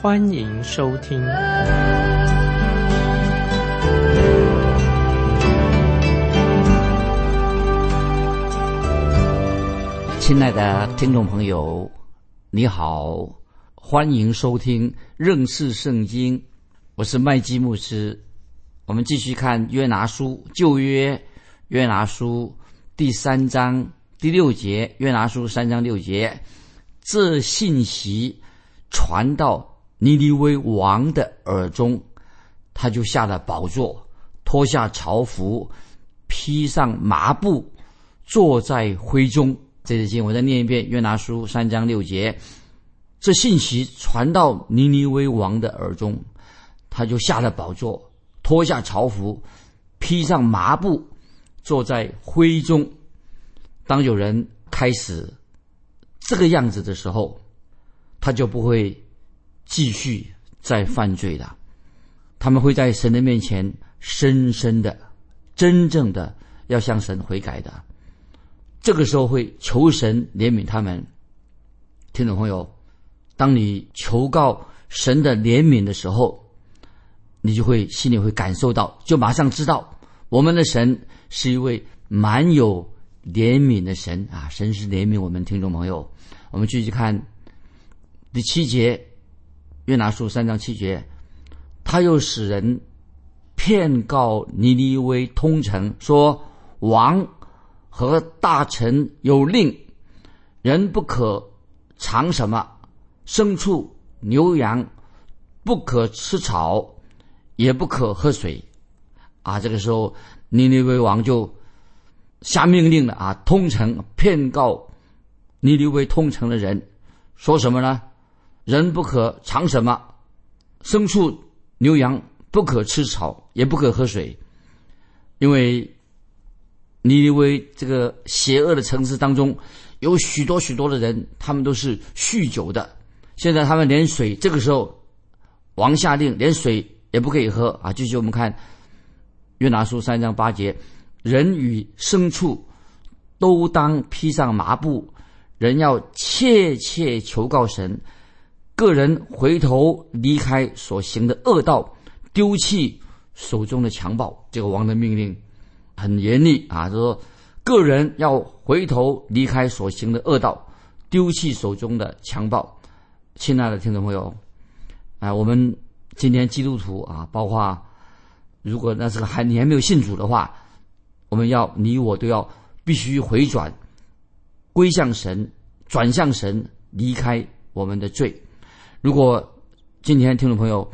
欢迎收听。亲爱的听众朋友，你好，欢迎收听认识圣经，我是麦基牧师。我们继续看约拿书旧约。约拿书第三章第六节，约拿书三章六节，这信息传到尼尼微王的耳中，他就下了宝座，脱下朝服，披上麻布，坐在灰中。这节经我再念一遍：约拿书三章六节，这信息传到尼尼微王的耳中，他就下了宝座，脱下朝服，披上麻布。坐在灰中，当有人开始这个样子的时候，他就不会继续再犯罪了。他们会在神的面前深深的、真正的要向神悔改的。这个时候会求神怜悯他们。听众朋友，当你求告神的怜悯的时候，你就会心里会感受到，就马上知道我们的神。是一位蛮有怜悯的神啊！神是怜悯我们听众朋友。我们继续看第七节，约拿书三章七节，他又使人骗告尼尼微通城，说王和大臣有令，人不可尝什么牲畜、牛羊，不可吃草，也不可喝水。啊，这个时候。尼尼微王就下命令了啊！通城骗告尼尼微通城的人，说什么呢？人不可尝什么，牲畜牛羊不可吃草，也不可喝水，因为尼尼微这个邪恶的城市当中有许多许多的人，他们都是酗酒的。现在他们连水，这个时候王下令连水也不可以喝啊！继续我们看。约拿书三章八节，人与牲畜都当披上麻布，人要切切求告神，个人回头离开所行的恶道，丢弃手中的强暴。这个王的命令很严厉啊，就说个人要回头离开所行的恶道，丢弃手中的强暴。亲爱的听众朋友，啊，我们今天基督徒啊，包括。如果那是个还你还没有信主的话，我们要你我都要必须回转，归向神，转向神，离开我们的罪。如果今天听众朋友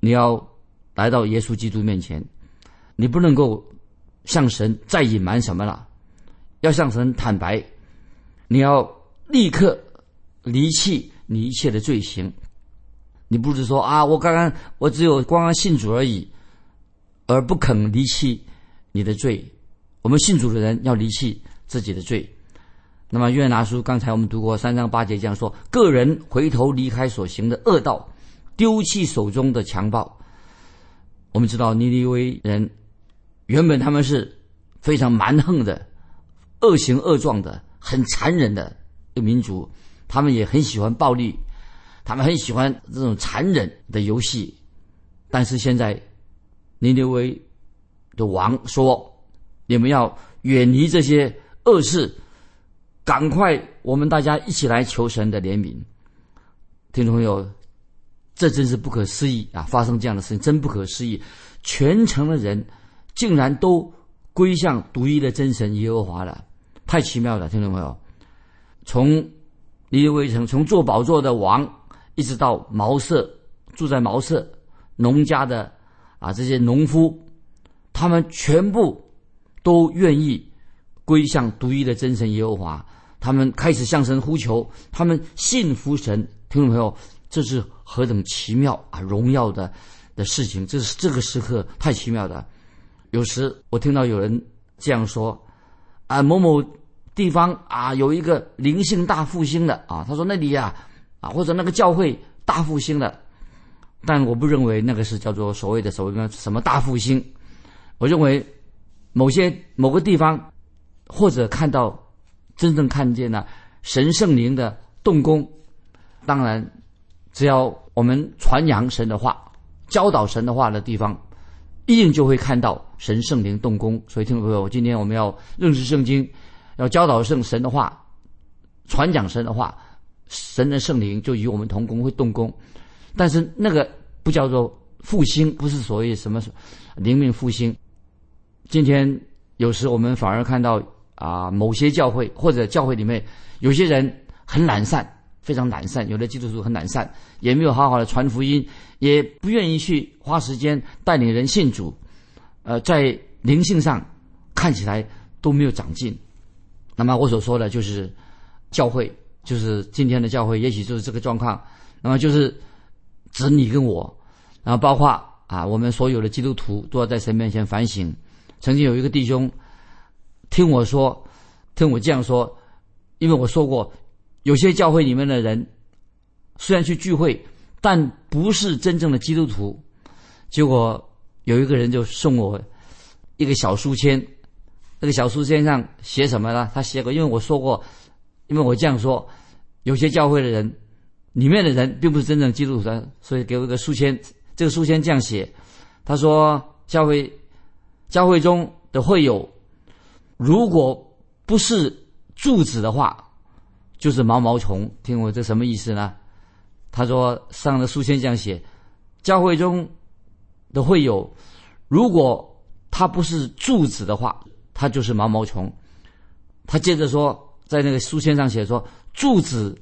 你要来到耶稣基督面前，你不能够向神再隐瞒什么了，要向神坦白，你要立刻离弃你一切的罪行。你不是说啊，我刚刚我只有刚刚信主而已。而不肯离弃你的罪，我们信主的人要离弃自己的罪。那么约拿书刚才我们读过三章八节这样说：个人回头离开所行的恶道，丢弃手中的强暴。我们知道尼尼微人原本他们是非常蛮横的、恶行恶状的、很残忍的一个民族，他们也很喜欢暴力，他们很喜欢这种残忍的游戏。但是现在。尼尼微的王说：“你们要远离这些恶事，赶快，我们大家一起来求神的怜悯。”听众朋友，这真是不可思议啊！发生这样的事情，真不可思议。全城的人竟然都归向独一的真神耶和华了，太奇妙了！听众朋友，从尼尼微城，从做宝座的王，一直到茅舍住在茅舍农家的。啊，这些农夫，他们全部都愿意归向独一的真神耶和华，他们开始向神呼求，他们信服神。听众朋友，这是何等奇妙啊！荣耀的的事情。这是这个时刻太奇妙的。有时我听到有人这样说：“啊，某某地方啊，有一个灵性大复兴的啊。”他说那里呀，啊，或者那个教会大复兴的。但我不认为那个是叫做所谓的所谓的什么大复兴。我认为某些某个地方或者看到真正看见了神圣灵的动工。当然，只要我们传扬神的话、教导神的话的地方。一定就会看到神圣灵动工，所以听众朋友，今天我们要认识圣经，要教导圣神的话，传讲神的话，神的圣灵就与我们同工，会动工。但是那个不叫做复兴，不是所谓什么灵命复兴。今天有时我们反而看到啊，某些教会或者教会里面有些人很懒散。非常懒散，有的基督徒很懒散，也没有好好的传福音，也不愿意去花时间带领人信主，呃，在灵性上看起来都没有长进。那么我所说的就是教会，就是今天的教会，也许就是这个状况。那么就是指你跟我，然后包括啊，我们所有的基督徒都要在神面前反省。曾经有一个弟兄听我说，听我这样说，因为我说过。有些教会里面的人，虽然去聚会，但不是真正的基督徒。结果有一个人就送我一个小书签，那个小书签上写什么呢？他写过，因为我说过，因为我这样说，有些教会的人里面的人并不是真正基督徒，所以给我一个书签。这个书签这样写，他说：教会教会中的会友，如果不是柱子的话。就是毛毛虫，听我这什么意思呢？他说上的书签这样写：教会中的会有，如果它不是柱子的话，它就是毛毛虫。他接着说，在那个书签上写说，柱子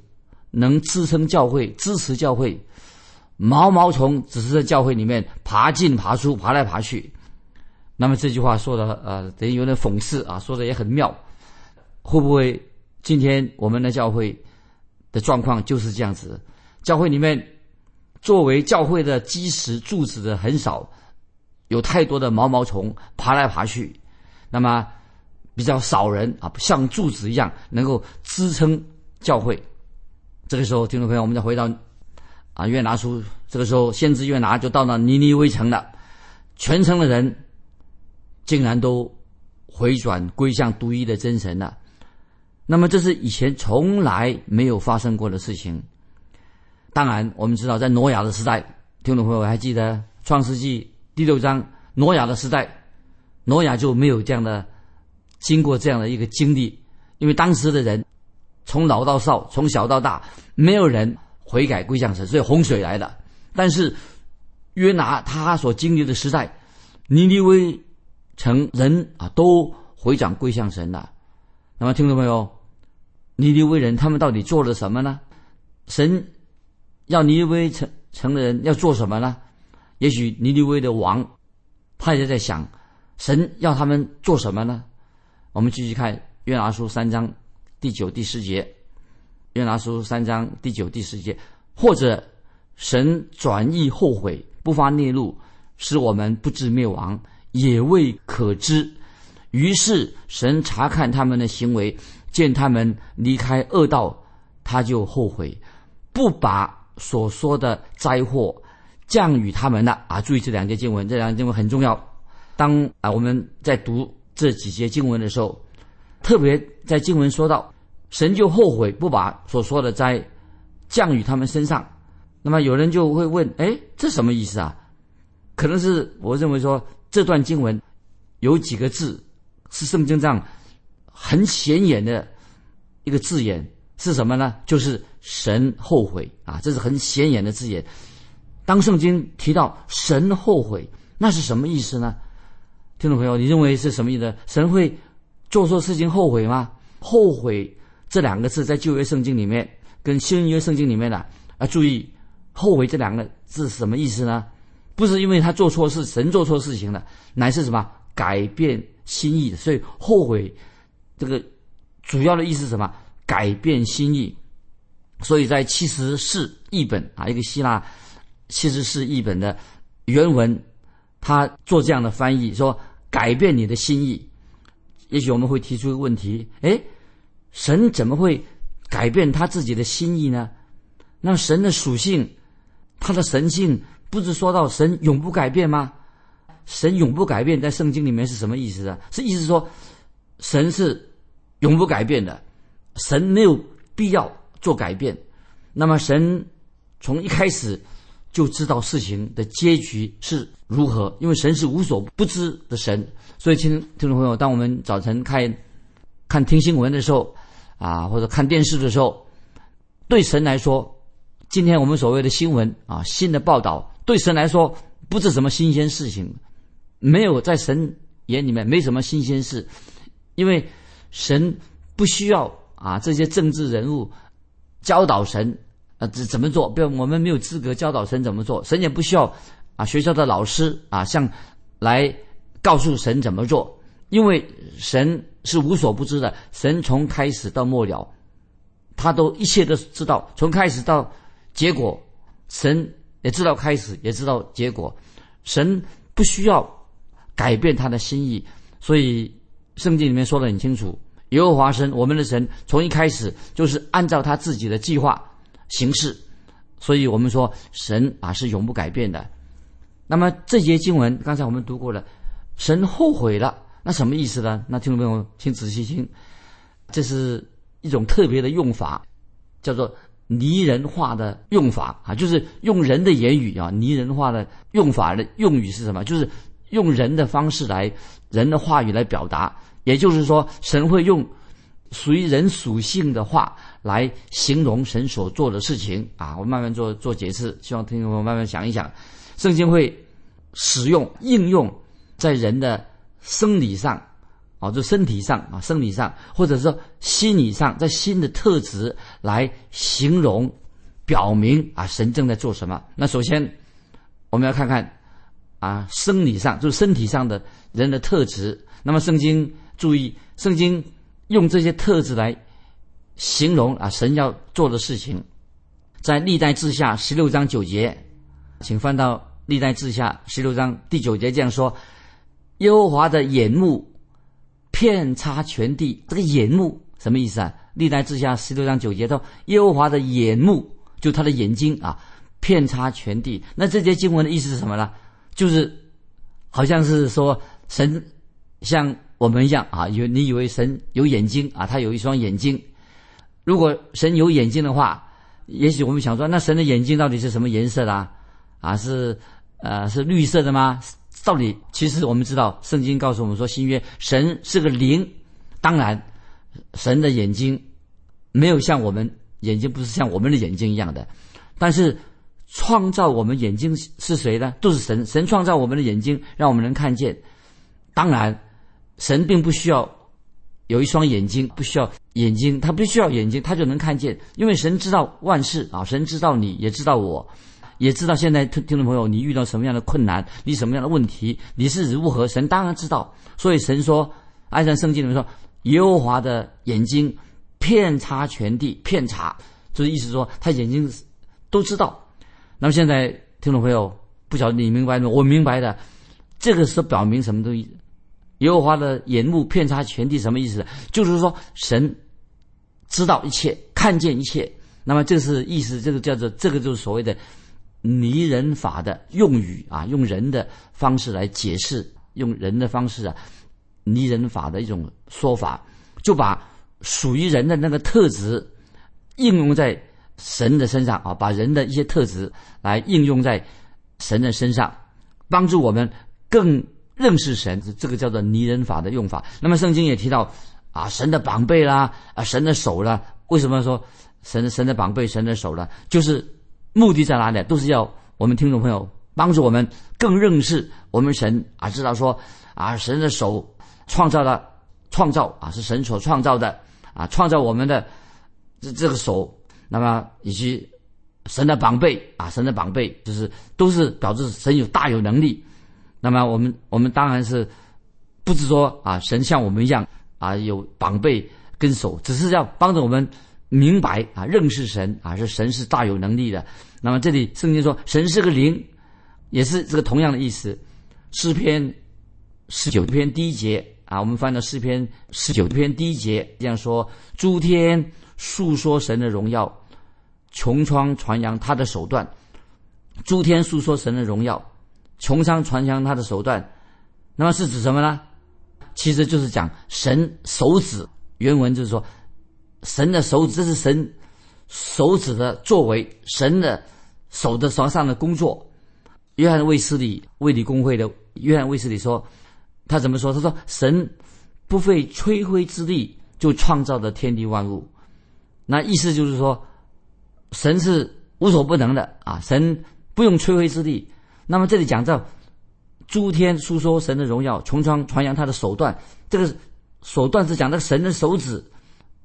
能支撑教会，支持教会，毛毛虫只是在教会里面爬进爬出，爬来爬去。那么这句话说的呃，等于有点讽刺啊，说的也很妙，会不会？今天我们的教会的状况就是这样子，教会里面作为教会的基石柱子的很少，有太多的毛毛虫爬来爬去，那么比较少人啊，像柱子一样能够支撑教会。这个时候，听众朋友，我们再回到啊约拿书，这个时候先知约拿就到了尼尼微城了，全城的人竟然都回转归向独一的真神了。那么这是以前从来没有发生过的事情。当然，我们知道在挪亚的时代，听众朋友还记得《创世纪》第六章挪亚的时代，挪亚就没有这样的经过这样的一个经历，因为当时的人从老到少，从小到大，没有人悔改归向神，所以洪水来了。但是约拿他所经历的时代，尼尼微成人啊都回转归向神了。那么，听众朋友。尼尼微人他们到底做了什么呢？神要尼尼微成成人要做什么呢？也许尼尼微的王他也在想，神要他们做什么呢？我们继续看约拿书三章第九、第十节。约拿书三章第九、第十节，或者神转意后悔，不发孽怒，使我们不致灭亡，也未可知。于是神查看他们的行为。见他们离开恶道，他就后悔，不把所说的灾祸降与他们了啊！注意这两节经文，这两节经文很重要。当啊我们在读这几节经文的时候，特别在经文说到神就后悔，不把所说的灾降与他们身上。那么有人就会问：哎，这什么意思啊？可能是我认为说这段经文有几个字是圣经上。很显眼的一个字眼是什么呢？就是神后悔啊！这是很显眼的字眼。当圣经提到神后悔，那是什么意思呢？听众朋友，你认为是什么意思？神会做错事情后悔吗？后悔这两个字在旧约圣经里面跟新约圣经里面呢啊，注意后悔这两个字是什么意思呢？不是因为他做错事，神做错事情了，乃是什么改变心意？所以后悔。这个主要的意思是什么？改变心意。所以在七十四译本啊，一个希腊七十四译本的原文他做这样的翻译，说改变你的心意。也许我们会提出一个问题：哎，神怎么会改变他自己的心意呢？那神的属性，他的神性，不是说到神永不改变吗？神永不改变，在圣经里面是什么意思呢？是意思说，神是永不改变的，神没有必要做改变。那么神从一开始就知道事情的结局是如何，因为神是无所不知的神。所以，听听众朋友，当我们早晨看看听新闻的时候，啊，或者看电视的时候，对神来说，今天我们所谓的新闻啊，新的报道，对神来说不是什么新鲜事情。没有在神眼里面没什么新鲜事，因为神不需要啊这些政治人物教导神啊怎怎么做，不，我们没有资格教导神怎么做，神也不需要啊学校的老师啊像来告诉神怎么做，因为神是无所不知的，神从开始到末了，他都一切都知道，从开始到结果，神也知道开始，也知道结果，神不需要。改变他的心意，所以圣经里面说的很清楚：耶和华神，我们的神，从一开始就是按照他自己的计划行事。所以我们说神啊是永不改变的。那么这节经文刚才我们读过了，神后悔了，那什么意思呢？那听众朋友请仔细听，这是一种特别的用法，叫做拟人化的用法啊，就是用人的言语啊，拟人化的用法的用语是什么？就是。用人的方式来，人的话语来表达，也就是说，神会用属于人属性的话来形容神所做的事情啊。我慢慢做做解释，希望听众朋友慢慢想一想，圣经会使用应用在人的生理上，啊，就身体上啊，生理上，或者说心理上，在心的特质来形容、表明啊，神正在做什么。那首先，我们要看看。啊，生理上就是身体上的人的特质。那么圣经注意，圣经用这些特质来形容啊神要做的事情，在历代志下十六章九节，请翻到历代志下十六章第九节这样说：耶和华的眼目遍插全地。这个眼目什么意思啊？历代志下十六章九节说，耶和华的眼目就他的眼睛啊，遍插全地。那这节经文的意思是什么呢？就是，好像是说神像我们一样啊，有你以为神有眼睛啊，他有一双眼睛。如果神有眼睛的话，也许我们想说，那神的眼睛到底是什么颜色的啊？啊，是呃是绿色的吗？到底其实我们知道，圣经告诉我们说，新约神是个灵。当然，神的眼睛没有像我们眼睛不是像我们的眼睛一样的，但是。创造我们眼睛是谁呢？都是神。神创造我们的眼睛，让我们能看见。当然，神并不需要有一双眼睛，不需要眼睛，他不需要眼睛，他就能看见。因为神知道万事啊，神知道你也知道我，也知道现在听听众朋友你遇到什么样的困难，你什么样的问题，你是如何？神当然知道。所以神说，按照圣经里面说，耶和华的眼睛遍察全地，遍察就是意思说他眼睛都知道。那么现在，听众朋友，不晓得你明白吗？我明白的，这个是表明什么东西？耶和华的眼目遍察全地，什么意思？就是说，神知道一切，看见一切。那么这是意思，这个叫做这个就是所谓的拟人法的用语啊，用人的方式来解释，用人的方式啊，拟人法的一种说法，就把属于人的那个特质应用在。神的身上啊，把人的一些特质来应用在神的身上，帮助我们更认识神。这个叫做拟人法的用法。那么圣经也提到啊，神的宝贝啦，啊，神的手啦。为什么说神神的宝贝、神的手呢？就是目的在哪里？都是要我们听众朋友帮助我们更认识我们神啊，知道说啊，神的手创造了创造啊，是神所创造的啊，创造我们的这这个手。那么以及神的宝贝啊，神的宝贝就是都是表示神有大有能力。那么我们我们当然是不是说啊，神像我们一样啊有宝贝跟手，只是要帮着我们明白啊认识神啊，是神是大有能力的。那么这里圣经说神是个灵，也是这个同样的意思。诗篇十九篇第一节啊，我们翻到诗篇十九篇第一节这样说：诸天述说神的荣耀，穹苍传扬他的手段。诸天述说神的荣耀，穹苍传扬他的手段。那么是指什么呢？其实就是讲神手指。原文就是说，神的手指，这是神手指的作为，神的手的手上的工作。约翰卫斯理卫理公会的约翰卫斯理说，他怎么说？他说：“神不费吹灰之力就创造了天地万物。”那意思就是说，神是无所不能的啊！神不用吹灰之力。那么这里讲到诸天诉说神的荣耀，穹苍传扬他的手段。这个手段是讲那个神的手指，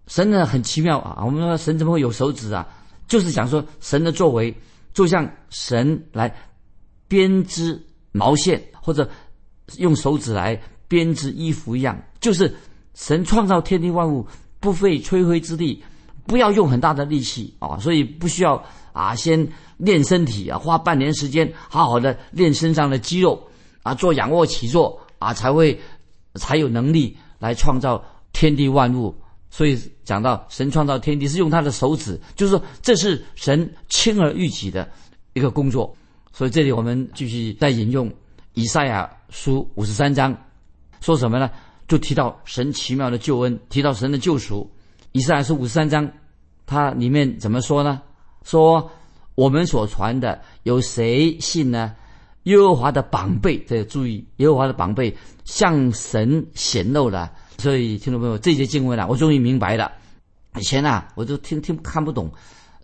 神呢很奇妙啊！我们说神怎么会有手指啊？就是讲说神的作为，就像神来。编织毛线，或者用手指来编织衣服一样，就是神创造天地万物不费吹灰之力，不要用很大的力气啊，所以不需要啊先练身体啊，花半年时间好好的练身上的肌肉啊，做仰卧起坐啊，才会才有能力来创造天地万物。所以讲到神创造天地是用他的手指，就是说这是神轻而易举的一个工作。所以这里我们继续再引用以赛亚书五十三章，说什么呢？就提到神奇妙的救恩，提到神的救赎。以赛亚书五十三章，它里面怎么说呢？说我们所传的有谁信呢？耶和华的宝贝，这注意，耶和华的宝贝向神显露了。所以听众朋友，这些经文啊，我终于明白了。以前啊，我都听听看不懂。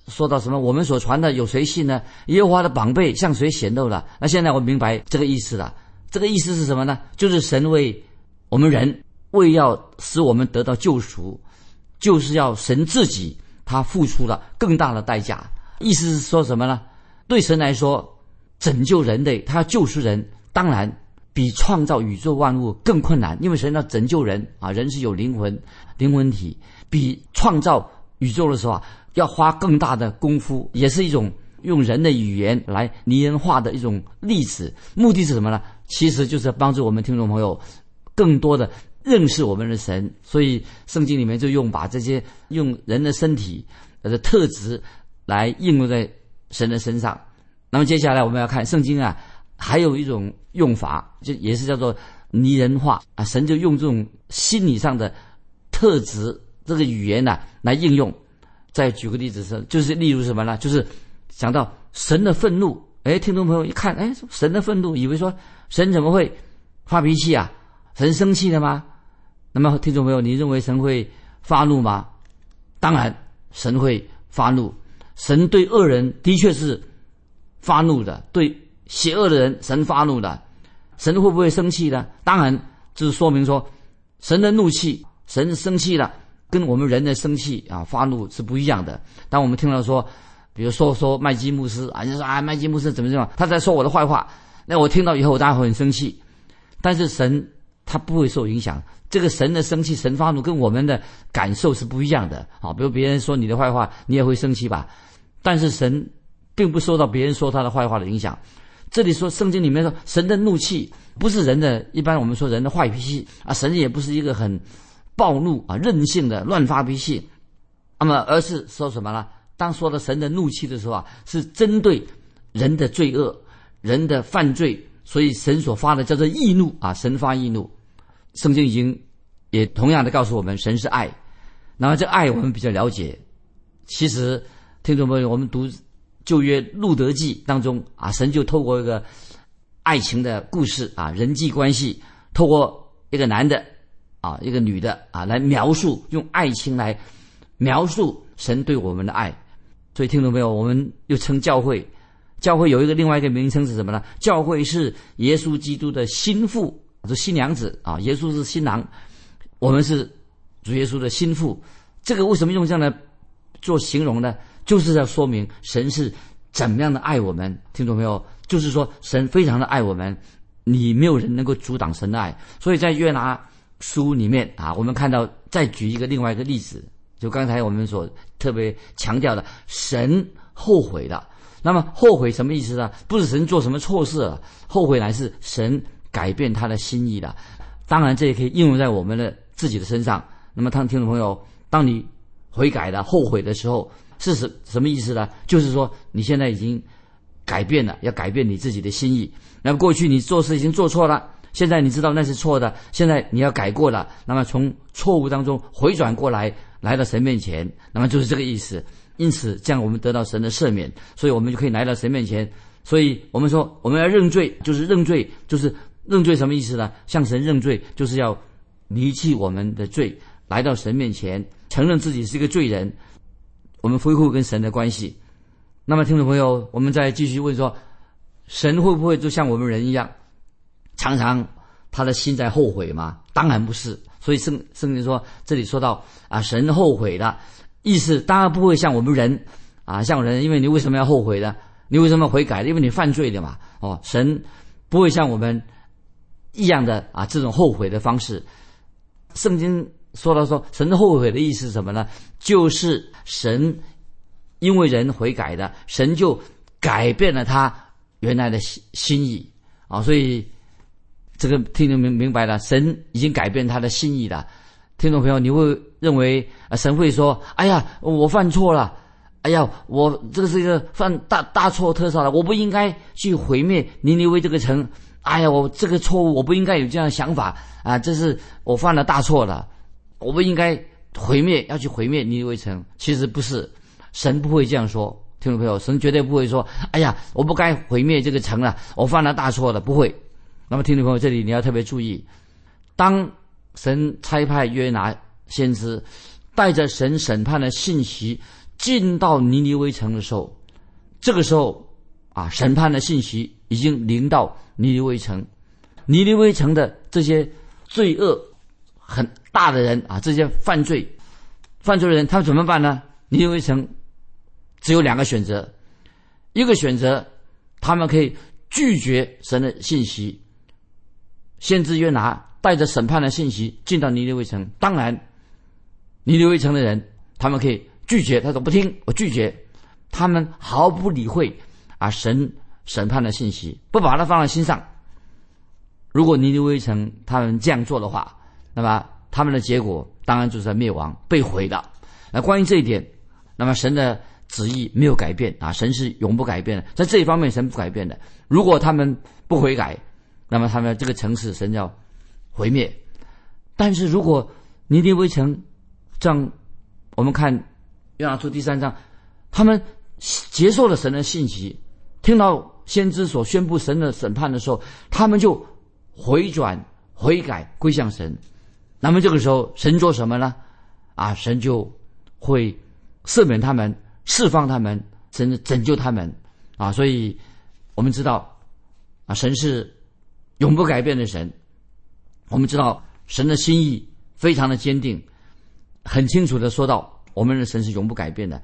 说到什么？我们所传的有谁信呢？耶和华的宝贝向谁显露了？那现在我明白这个意思了。这个意思是什么呢？就是神为我们人为要使我们得到救赎，就是要神自己他付出了更大的代价。意思是说什么呢？对神来说，拯救人类，他要救赎人，当然比创造宇宙万物更困难，因为神要拯救人啊，人是有灵魂、灵魂体，比创造宇宙的时候啊。要花更大的功夫，也是一种用人的语言来拟人化的一种例子。目的是什么呢？其实就是帮助我们听众朋友更多的认识我们的神。所以圣经里面就用把这些用人的身体的特质来应用在神的身上。那么接下来我们要看圣经啊，还有一种用法，就也是叫做拟人化啊。神就用这种心理上的特质这个语言呢来应用。再举个例子是，就是例如什么呢？就是讲到神的愤怒。哎，听众朋友一看，哎，神的愤怒，以为说神怎么会发脾气啊？神生气了吗？那么，听众朋友，你认为神会发怒吗？当然，神会发怒。神对恶人的确是发怒的，对邪恶的人，神发怒的。神会不会生气呢？当然，就是说明说神的怒气，神生气了。跟我们人的生气啊、发怒是不一样的。当我们听到说，比如说说麦基牧师啊，就说啊麦基牧师怎么怎么，他在说我的坏话，那我听到以后，我当然会很生气。但是神他不会受影响，这个神的生气、神发怒跟我们的感受是不一样的啊。比如别人说你的坏话，你也会生气吧？但是神并不受到别人说他的坏话的影响。这里说圣经里面说，神的怒气不是人的一般我们说人的坏脾气啊，神也不是一个很。暴怒啊，任性的乱发脾气，那么而是说什么呢？当说到神的怒气的时候啊，是针对人的罪恶、人的犯罪，所以神所发的叫做易怒啊，神发易怒。圣经已经也同样的告诉我们，神是爱。那么这爱我们比较了解。其实听众朋友，我们读旧约路德记当中啊，神就透过一个爱情的故事啊，人际关系，透过一个男的。啊，一个女的啊，来描述用爱情来描述神对我们的爱。所以听懂没有？我们又称教会，教会有一个另外一个名称是什么呢？教会是耶稣基督的心腹，是新娘子啊。耶稣是新郎，我们是主耶稣的心腹。这个为什么用这样的做形容呢？就是要说明神是怎么样的爱我们。听懂没有？就是说神非常的爱我们，你没有人能够阻挡神的爱。所以在约拿。书里面啊，我们看到再举一个另外一个例子，就刚才我们所特别强调的，神后悔了。那么后悔什么意思呢？不是神做什么错事了，后悔乃是神改变他的心意了。当然，这也可以应用在我们的自己的身上。那么，他听众朋友，当你悔改了、后悔的时候，是什什么意思呢？就是说你现在已经改变了，要改变你自己的心意。那么过去你做事已经做错了，现在你知道那是错的，现在你要改过了。那么从错误当中回转过来，来到神面前，那么就是这个意思。因此，这样我们得到神的赦免，所以我们就可以来到神面前。所以我们说，我们要认罪，就是认罪，就是认罪什么意思呢？向神认罪，就是要离弃我们的罪，来到神面前，承认自己是一个罪人。我们恢复跟神的关系。那么，听众朋友，我们再继续问说，神会不会就像我们人一样，常常他的心在后悔吗？当然不是。所以圣圣经说，这里说到啊，神后悔的。意思当然不会像我们人，啊，像人，因为你为什么要后悔呢？你为什么悔改？因为你犯罪的嘛。哦，神不会像我们一样的啊，这种后悔的方式。圣经说到说，神后悔的意思是什么呢？就是神因为人悔改的，神就改变了他原来的心心意啊。所以这个听众明明白了，神已经改变他的心意了。听众朋友，你会认为啊，神会说：“哎呀，我犯错了，哎呀，我这个是一个犯大大错特错了，我不应该去毁灭尼尼微这个城。哎呀，我这个错误，我不应该有这样的想法啊，这是我犯了大错了，我不应该毁灭，要去毁灭尼尼微城。其实不是，神不会这样说。听众朋友，神绝对不会说：哎呀，我不该毁灭这个城了，我犯了大错了，不会。那么，听众朋友，这里你要特别注意，当。神差派约拿先知带着神审判的信息进到尼尼微城的时候，这个时候啊，审判的信息已经临到尼尼微城。尼尼微城的这些罪恶很大的人啊，这些犯罪犯罪的人，他们怎么办呢？尼尼微城只有两个选择：一个选择，他们可以拒绝神的信息，先知约拿。带着审判的信息进到尼尼微城，当然，尼尼微城的人他们可以拒绝，他说不听，我拒绝，他们毫不理会啊神审判的信息，不把它放在心上。如果尼尼微城他们这样做的话，那么他们的结果当然就是在灭亡、被毁的。那关于这一点，那么神的旨意没有改变啊，神是永不改变的，在这一方面神不改变的。如果他们不悔改，那么他们这个城市神要。毁灭，但是如果尼尼微城，这样我们看约拿书第三章，他们接受了神的信息，听到先知所宣布神的审判的时候，他们就回转悔改归向神。那么这个时候，神做什么呢？啊，神就会赦免他们，释放他们，拯拯救他们。啊，所以我们知道，啊，神是永不改变的神。我们知道神的心意非常的坚定，很清楚的说到，我们的神是永不改变的。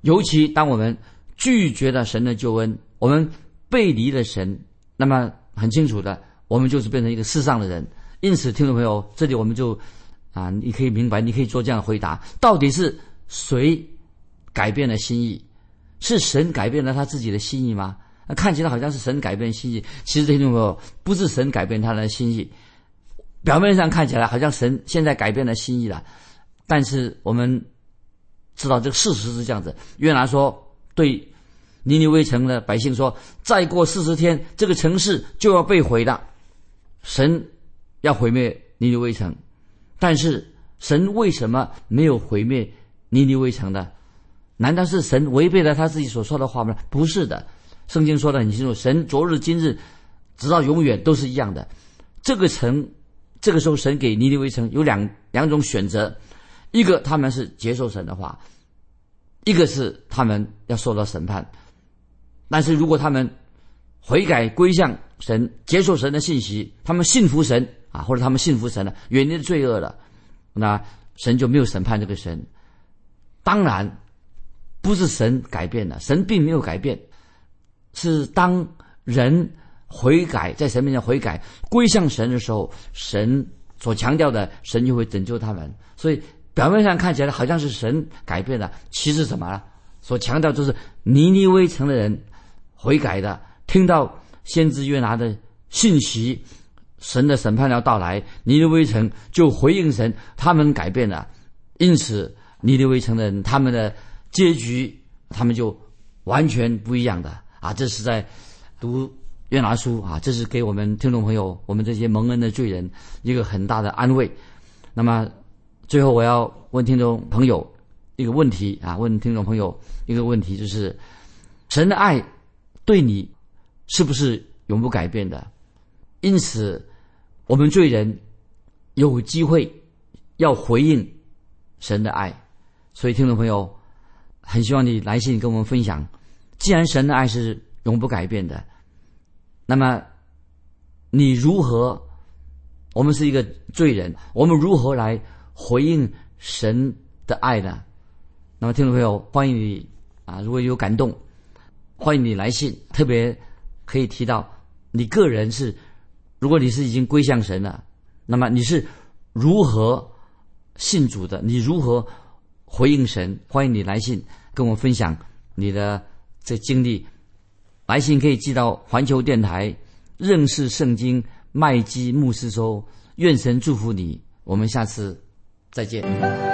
尤其当我们拒绝了神的救恩，我们背离了神，那么很清楚的，我们就是变成一个世上的人。因此，听众朋友，这里我们就啊，你可以明白，你可以做这样的回答：到底是谁改变了心意？是神改变了他自己的心意吗？那看起来好像是神改变心意，其实听众朋友，不是神改变他的心意。表面上看起来好像神现在改变了心意了，但是我们知道这个事实是这样子。约拿说对尼尼微城的百姓说：“再过四十天，这个城市就要被毁了。”神要毁灭尼尼微城，但是神为什么没有毁灭尼尼微城呢？难道是神违背了他自己所说的话吗？不是的，圣经说的很清楚：神昨日、今日，直到永远都是一样的。这个城。这个时候，神给尼尼微城有两两种选择，一个他们是接受神的话，一个是他们要受到审判。但是如果他们悔改归向神，接受神的信息，他们信服神啊，或者他们信服神了，远离罪恶了，那神就没有审判这个神。当然，不是神改变了，神并没有改变，是当人。悔改，在神面前悔改，归向神的时候，神所强调的，神就会拯救他们。所以表面上看起来好像是神改变了，其实什么？所强调就是尼尼微城的人悔改的，听到先知约拿的信息，神的审判要到来，尼尼微城就回应神，他们改变了，因此尼尼微城的人他们的结局，他们就完全不一样的啊！这是在读约拿书啊，这是给我们听众朋友，我们这些蒙恩的罪人一个很大的安慰。那么最后我要问听众朋友。一个问题啊，问听众朋友一个问题，就是神的爱对你是不是永不改变的？因此，我们罪人有机会要回应神的爱。所以，听众朋友很希望你来信跟我们分享。既然神的爱是永不改变的，那么你如何？我们是一个罪人，我们如何来回应神的爱呢？那么，听众朋友，欢迎你啊！如果有感动，欢迎你来信。特别可以提到你个人是，如果你是已经归向神了，那么你是如何信主的？你如何回应神？欢迎你来信跟我分享你的这经历。来信可以寄到环球电台认识圣经麦基牧师收。愿神祝福你，我们下次再见。